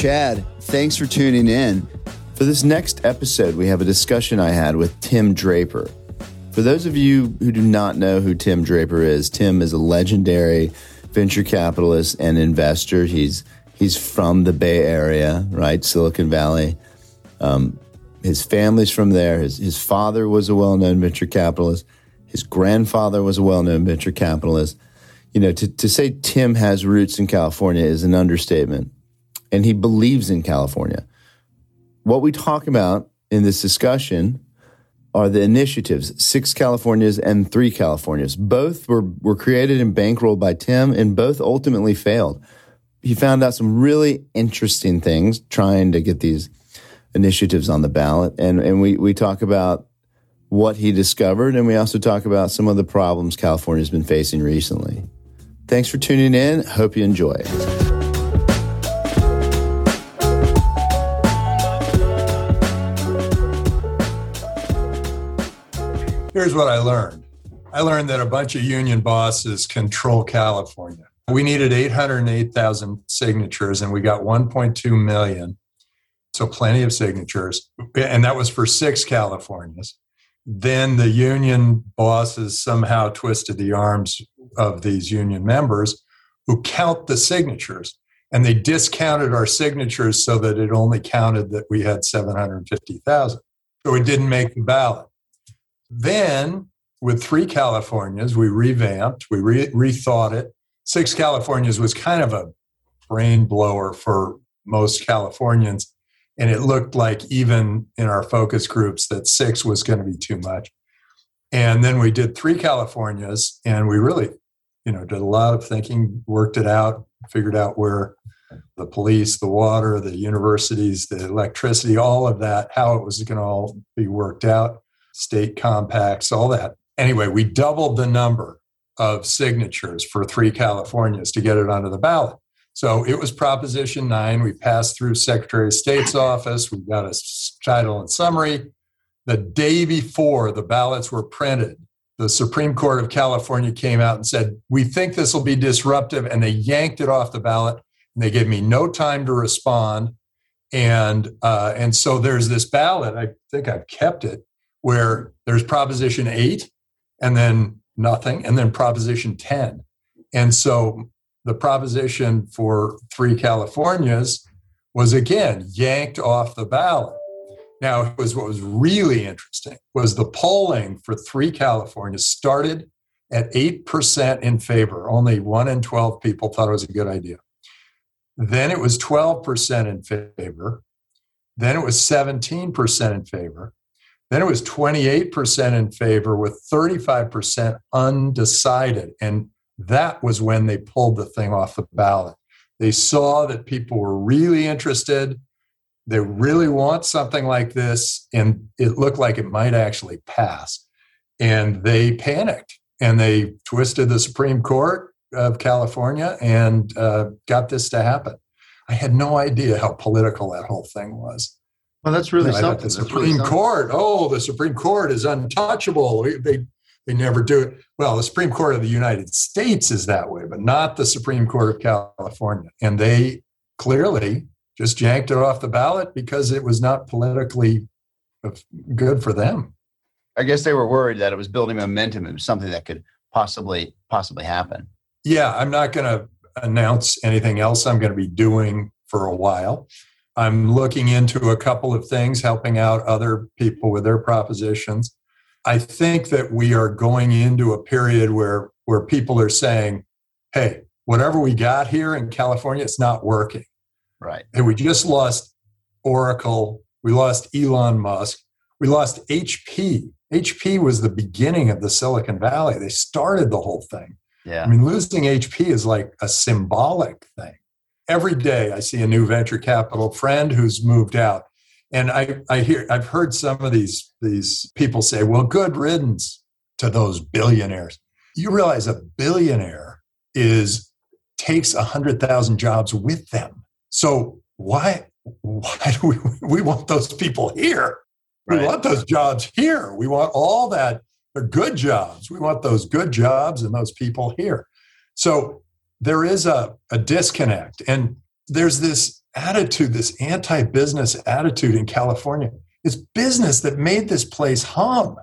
Chad. Thanks for tuning in. For this next episode, we have a discussion I had with Tim Draper. For those of you who do not know who Tim Draper is, Tim is a legendary venture capitalist and investor. He's he's from the Bay Area, right, Silicon Valley. Um, his family's from there. His his father was a well known venture capitalist. His grandfather was a well known venture capitalist. You know, to, to say Tim has roots in California is an understatement. And he believes in California. What we talk about in this discussion are the initiatives, six Californias and three Californias. Both were, were created and bankrolled by Tim, and both ultimately failed. He found out some really interesting things trying to get these initiatives on the ballot. And, and we, we talk about what he discovered, and we also talk about some of the problems California's been facing recently. Thanks for tuning in. Hope you enjoy. Here's what I learned I learned that a bunch of union bosses control California. We needed 808,000 signatures and we got 1.2 million. So plenty of signatures. And that was for six Californias. Then the union bosses somehow twisted the arms of these union members who count the signatures. And they discounted our signatures so that it only counted that we had 750,000. So it didn't make the ballot. Then, with three Californias, we revamped, we re- rethought it. Six Californias was kind of a brain blower for most Californians. And it looked like, even in our focus groups, that six was going to be too much. And then we did three Californias, and we really, you know, did a lot of thinking, worked it out, figured out where the police, the water, the universities, the electricity, all of that, how it was going to all be worked out state compacts, all that. Anyway, we doubled the number of signatures for three Californias to get it onto the ballot. So it was Proposition 9. We passed through Secretary of State's office. We got a title and summary. The day before the ballots were printed, the Supreme Court of California came out and said, We think this will be disruptive. And they yanked it off the ballot. And they gave me no time to respond. And, uh, and so there's this ballot. I think I've kept it where there's proposition 8 and then nothing and then proposition 10 and so the proposition for three californias was again yanked off the ballot. Now it was what was really interesting was the polling for three californias started at 8% in favor. Only 1 in 12 people thought it was a good idea. Then it was 12% in favor. Then it was 17% in favor then it was 28% in favor with 35% undecided. And that was when they pulled the thing off the ballot. They saw that people were really interested. They really want something like this. And it looked like it might actually pass. And they panicked and they twisted the Supreme Court of California and uh, got this to happen. I had no idea how political that whole thing was. Well, that's really you know, something. The Supreme really Court. Oh, the Supreme Court is untouchable. They they never do it. Well, the Supreme Court of the United States is that way, but not the Supreme Court of California. And they clearly just yanked it off the ballot because it was not politically good for them. I guess they were worried that it was building momentum. It was something that could possibly possibly happen. Yeah, I'm not going to announce anything else I'm going to be doing for a while. I'm looking into a couple of things, helping out other people with their propositions. I think that we are going into a period where, where people are saying, hey, whatever we got here in California, it's not working. Right. And we just lost Oracle. We lost Elon Musk. We lost HP. HP was the beginning of the Silicon Valley. They started the whole thing. Yeah. I mean, losing HP is like a symbolic thing every day I see a new venture capital friend who's moved out. And I, I hear I've heard some of these these people say, well, good riddance to those billionaires. You realize a billionaire is takes a hundred thousand jobs with them. So why why do we we want those people here? Right. We want those jobs here. We want all that. They're good jobs. We want those good jobs and those people here. So there is a, a disconnect. And there's this attitude, this anti business attitude in California. It's business that made this place hum.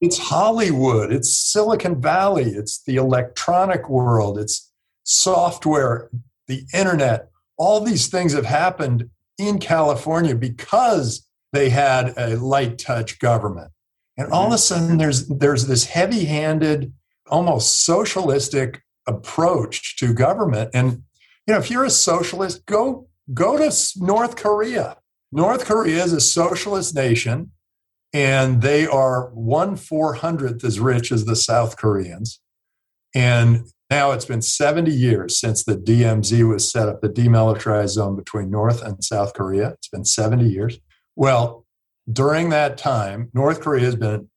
It's Hollywood, it's Silicon Valley, it's the electronic world, it's software, the internet. All these things have happened in California because they had a light touch government. And all of a mm-hmm. sudden there's there's this heavy-handed, almost socialistic approach to government. And you know, if you're a socialist, go go to North Korea. North Korea is a socialist nation, and they are one four hundredth as rich as the South Koreans. And now it's been 70 years since the DMZ was set up, the demilitarized zone between North and South Korea. It's been 70 years. Well, during that time, North Korea has been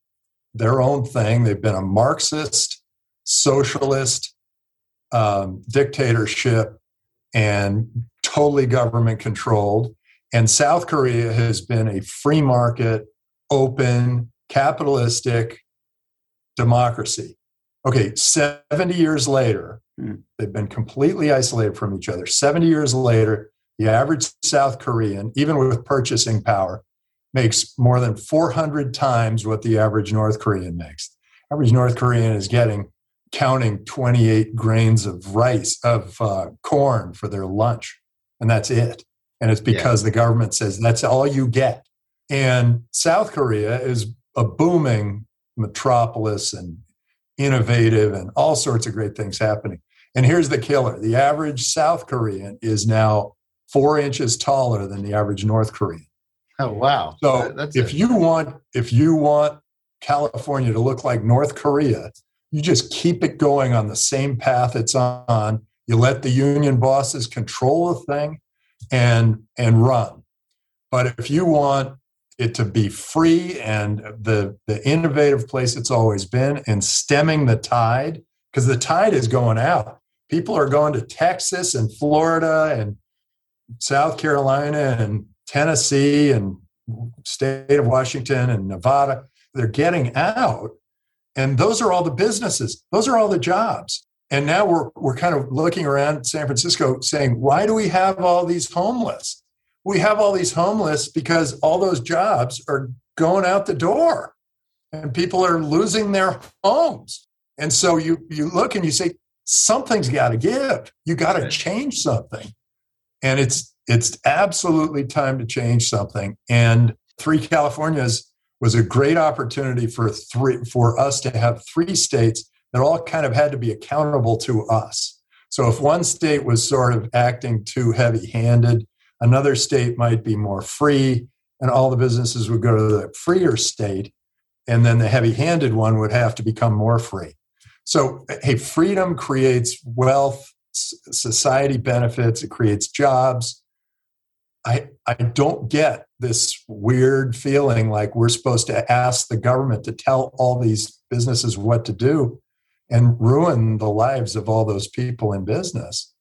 their own thing. They've been a Marxist, socialist um, dictatorship and totally government controlled. And South Korea has been a free market, open, capitalistic democracy. Okay, 70 years later, mm. they've been completely isolated from each other. 70 years later, the average South Korean, even with purchasing power, makes more than 400 times what the average North Korean makes. Average North Korean is getting counting 28 grains of rice of uh, corn for their lunch and that's it. And it's because yeah. the government says that's all you get. And south korea is a booming metropolis and innovative and all sorts of great things happening. And here's the killer. The average south korean is now four inches taller than the average north korean. Oh wow. So that's if you want if you want california to look like north korea you just keep it going on the same path it's on. You let the union bosses control the thing and and run. But if you want it to be free and the the innovative place it's always been and stemming the tide because the tide is going out. People are going to texas and florida and south carolina and tennessee and state of washington and nevada. They're getting out and those are all the businesses, those are all the jobs. And now we're, we're kind of looking around San Francisco saying, why do we have all these homeless? We have all these homeless because all those jobs are going out the door and people are losing their homes. And so you, you look and you say, something's got to give. You got to change something. And it's, it's absolutely time to change something. And Three Californias was a great opportunity for three for us to have three states that all kind of had to be accountable to us. So if one state was sort of acting too heavy-handed, another state might be more free, and all the businesses would go to the freer state, and then the heavy-handed one would have to become more free. So, hey, freedom creates wealth, society benefits, it creates jobs. I, I don't get this weird feeling like we're supposed to ask the government to tell all these businesses what to do and ruin the lives of all those people in business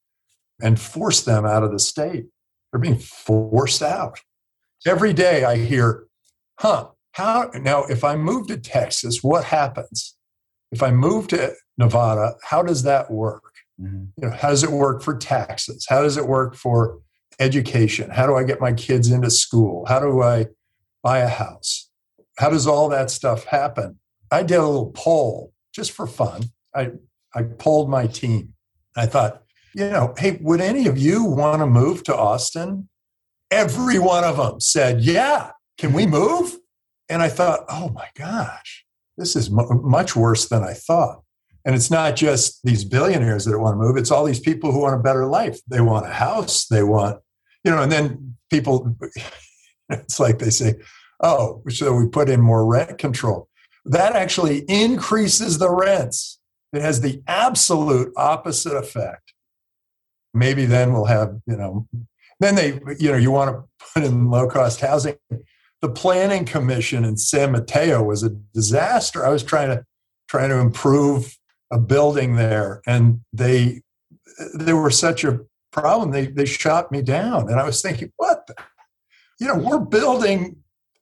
and force them out of the state. They're being forced out. Every day I hear, huh, how now if I move to Texas, what happens? If I move to Nevada, how does that work? Mm-hmm. You know, how does it work for taxes? How does it work for education? How do I get my kids into school? How do I buy a house? How does all that stuff happen? I did a little poll just for fun. I, I polled my team. I thought, you know, hey, would any of you want to move to Austin? Every one of them said, yeah, can we move? And I thought, oh my gosh, this is much worse than I thought. And it's not just these billionaires that want to move, it's all these people who want a better life. They want a house, they want you know, and then people, it's like they say, oh, so we put in more rent control. That actually increases the rents. It has the absolute opposite effect. Maybe then we'll have, you know, then they, you know, you want to put in low cost housing. The planning commission in San Mateo was a disaster. I was trying to trying to improve a building there, and they they were such a problem, they, they shot me down. And I was thinking, what? You know, we're building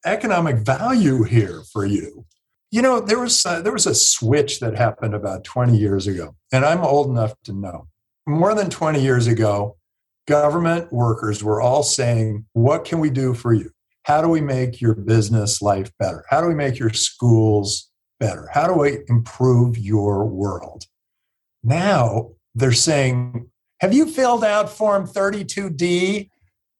economic value here for you. You know, there was a, there was a switch that happened about 20 years ago, and I'm old enough to know. More than 20 years ago, government workers were all saying, What can we do for you? How do we make your business life better? How do we make your schools better? How do I improve your world? Now they're saying, Have you filled out Form 32D?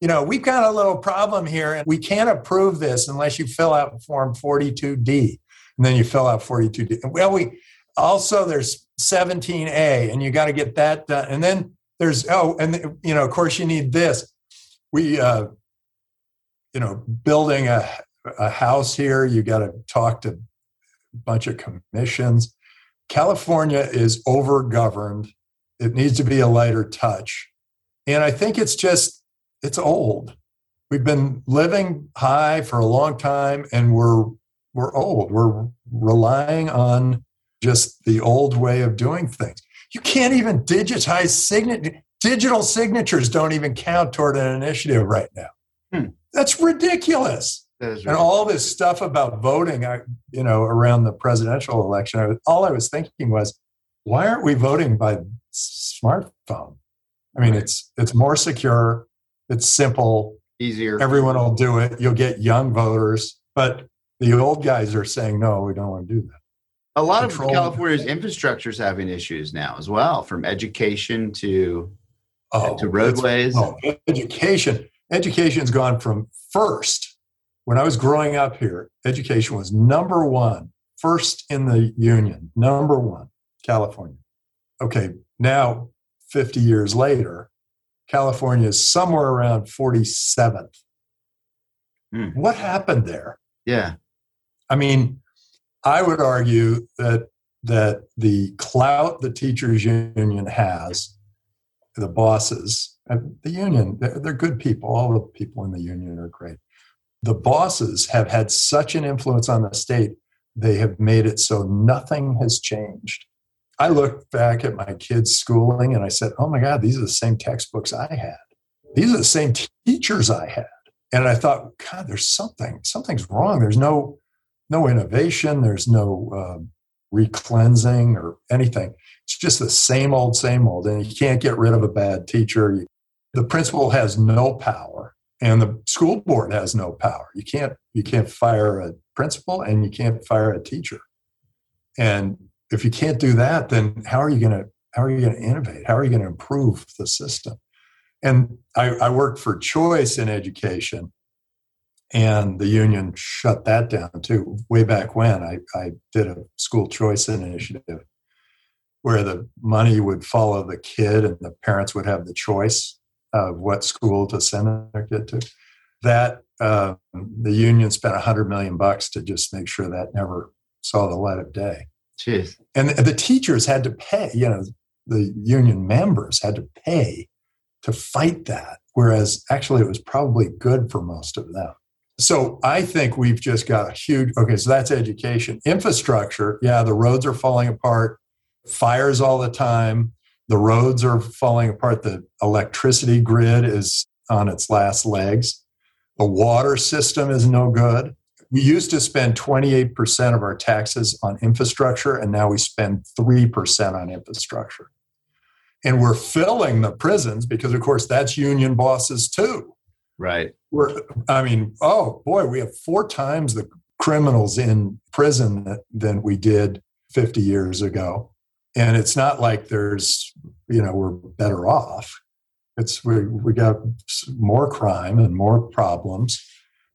You know, we've got a little problem here and we can't approve this unless you fill out Form 42D. And then you fill out 42D. Well, we also, there's 17A and you got to get that done. And then there's, oh, and, you know, of course, you need this. We, uh, you know, building a, a house here, you got to talk to bunch of commissions. California is over governed. It needs to be a lighter touch. And I think it's just, it's old. We've been living high for a long time and we're we're old. We're relying on just the old way of doing things. You can't even digitize signature. Digital signatures don't even count toward an initiative right now. Hmm. That's ridiculous. And all this stuff about voting, I, you know, around the presidential election, I, all I was thinking was, why aren't we voting by smartphone? I mean, right. it's it's more secure, it's simple, easier. Everyone will do it. You'll get young voters, but the old guys are saying, no, we don't want to do that. A lot Control. of California's infrastructure is having issues now as well, from education to oh, to roadways. Oh, education. Education's gone from first. When I was growing up here, education was number one, first in the union, number one, California. Okay, now 50 years later, California is somewhere around 47th. Hmm. What happened there? Yeah. I mean, I would argue that that the clout the teachers union has, the bosses, the union, they're, they're good people. All the people in the union are great. The bosses have had such an influence on the state, they have made it so nothing has changed. I look back at my kids' schooling and I said, oh my God, these are the same textbooks I had. These are the same teachers I had. And I thought, God, there's something, something's wrong. There's no no innovation, there's no uh, recleansing or anything. It's just the same old, same old. And you can't get rid of a bad teacher. The principal has no power and the school board has no power. You can't you can't fire a principal and you can't fire a teacher. And if you can't do that, then how are you going to how are you going to innovate? How are you going to improve the system? And I, I worked for Choice in education, and the union shut that down too. Way back when I, I did a school choice initiative where the money would follow the kid and the parents would have the choice of what school to send their kid to. That uh, the union spent a hundred million bucks to just make sure that never saw the light of day. Jeez. And the, the teachers had to pay. You know, the union members had to pay to fight that, whereas actually it was probably good for most of them. So I think we've just got a huge, okay, so that's education. Infrastructure, yeah, the roads are falling apart, fires all the time, the roads are falling apart, the electricity grid is on its last legs, the water system is no good. We used to spend 28% of our taxes on infrastructure, and now we spend 3% on infrastructure. And we're filling the prisons because, of course, that's union bosses too. Right. We're, I mean, oh boy, we have four times the criminals in prison than we did 50 years ago. And it's not like there's, you know, we're better off. It's we, we got more crime and more problems.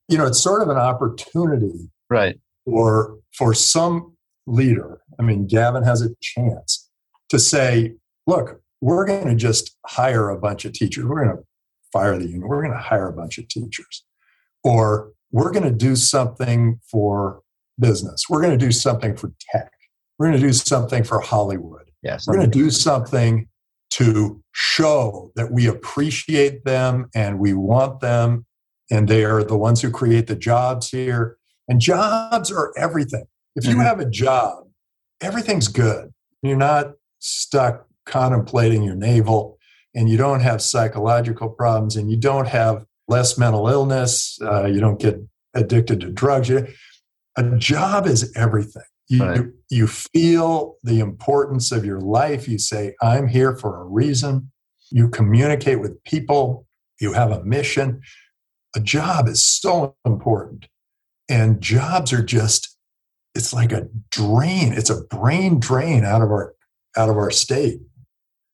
You know, it's sort of an opportunity right. or for some leader. I mean, Gavin has a chance to say, look, we're going to just hire a bunch of teachers. We're going to fire the union. We're going to hire a bunch of teachers. Or we're going to do something for business. We're going to do something for tech. We're going to do something for Hollywood. Yes. We're going to do something to show that we appreciate them and we want them and they are the ones who create the jobs here. And jobs are everything. If you mm-hmm. have a job, everything's good. You're not stuck contemplating your navel and you don't have psychological problems and you don't have less mental illness, uh, you don't get addicted to drugs. A job is everything. You, right. you feel the importance of your life. You say, I'm here for a reason. You communicate with people, you have a mission. A job is so important. And jobs are just, it's like a drain. It's a brain drain out of our out of our state.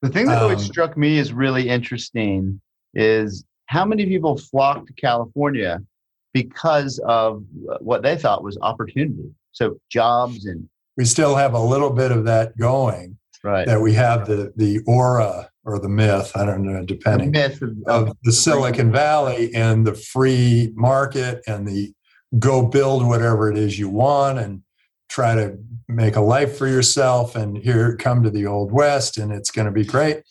The thing that um, always struck me as really interesting is how many people flocked to California because of what they thought was opportunity. So jobs and we still have a little bit of that going. Right. That we have the the aura or the myth, I don't know, depending the myth of, of the Silicon Valley and the free market and the go build whatever it is you want and try to make a life for yourself and here come to the old west and it's going to be great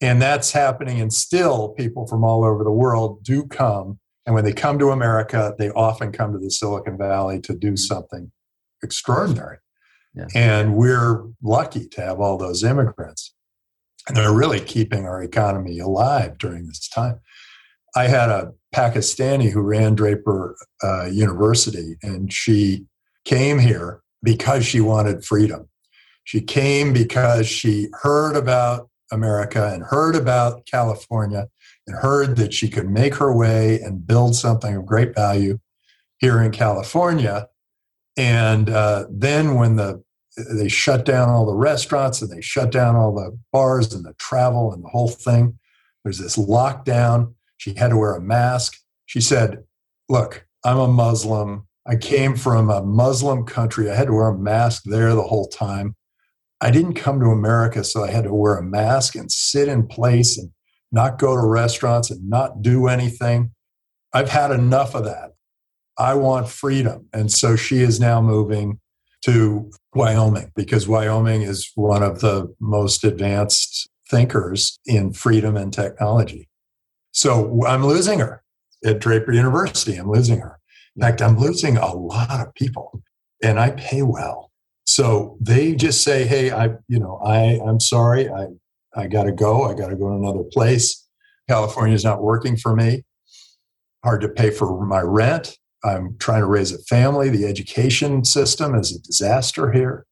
and that's happening and still people from all over the world do come and when they come to america they often come to the silicon valley to do mm-hmm. something extraordinary yeah. and we're lucky to have all those immigrants and they're really keeping our economy alive during this time i had a pakistani who ran draper uh, university and she came here because she wanted freedom. She came because she heard about America and heard about California and heard that she could make her way and build something of great value here in California. And uh, then when the they shut down all the restaurants and they shut down all the bars and the travel and the whole thing. There's this lockdown. She had to wear a mask. She said, Look, I'm a Muslim. I came from a Muslim country. I had to wear a mask there the whole time. I didn't come to America, so I had to wear a mask and sit in place and not go to restaurants and not do anything. I've had enough of that. I want freedom. And so she is now moving to Wyoming because Wyoming is one of the most advanced thinkers in freedom and technology. So I'm losing her at Draper University. I'm losing her. In fact, I'm losing a lot of people and I pay well. So they just say, Hey, I, you know, I, I'm sorry. I, I got to go. I got to go to another place. California is not working for me. Hard to pay for my rent. I'm trying to raise a family. The education system is a disaster here.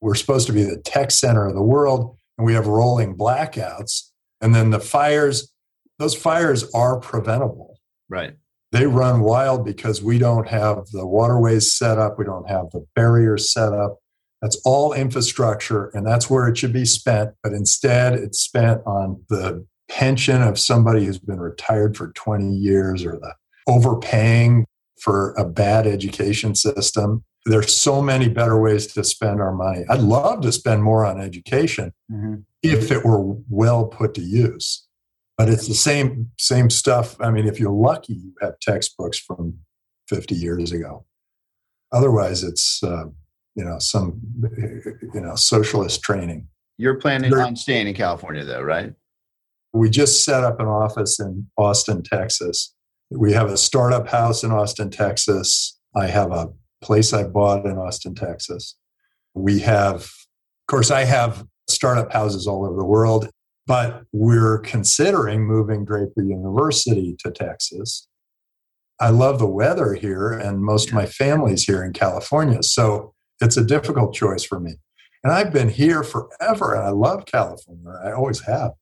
We're supposed to be the tech center of the world, and we have rolling blackouts. And then the fires, those fires are preventable. Right they run wild because we don't have the waterways set up, we don't have the barriers set up. That's all infrastructure, and that's where it should be spent. But instead, it's spent on the pension of somebody who's been retired for 20 years or the overpaying for a bad education system. There's so many better ways to spend our money. I'd love to spend more on education mm-hmm. if it were well put to use but it's the same same stuff. I mean, if you're lucky, you have textbooks from 50 years ago. Otherwise, it's uh, you know some you know socialist training. You're planning They're, on staying in California, though, right? We just set up an office in Austin, Texas. We have a startup house in Austin, Texas. I have a place I bought in Austin, Texas. We have, of course, I have startup houses all over the world but we're considering moving Draper University to Texas. I love the weather here, and most of my family's here in California. So it's a difficult choice for me. And I've been here forever, and I love California. I always have.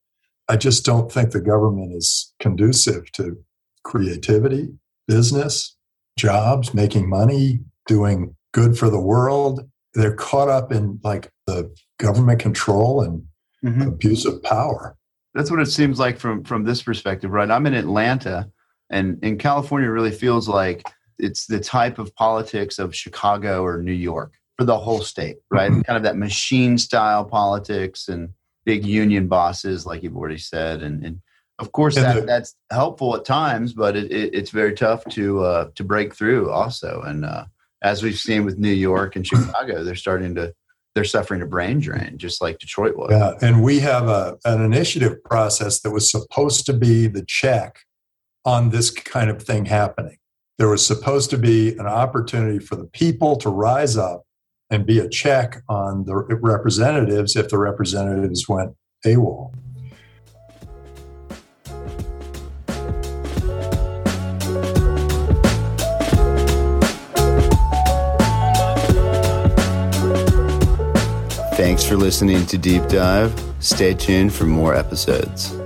I just don't think the government is conducive to creativity, business, jobs, making money, doing good for the world. They're caught up in like the government control and mm-hmm. abuse of power. That's what it seems like from from this perspective, right? I'm in Atlanta, and in California really feels like it's the type of politics of Chicago or New York for the whole state, right? Mm-hmm. Kind of that machine style politics and big union bosses, like you've already said, and, and of course that, the, that's helpful at times, but it, it, it's very tough to uh, to break through also. And uh, as we've seen with New York and Chicago, they're starting to they're suffering a brain drain, just like Detroit was. Yeah, and we have a, an initiative process that was supposed to be the check on this kind of thing happening. There was supposed to be an opportunity for the people to rise up and be a check on the representatives if the representatives went AWOL. Thanks for listening to Deep Dive. Stay tuned for more episodes.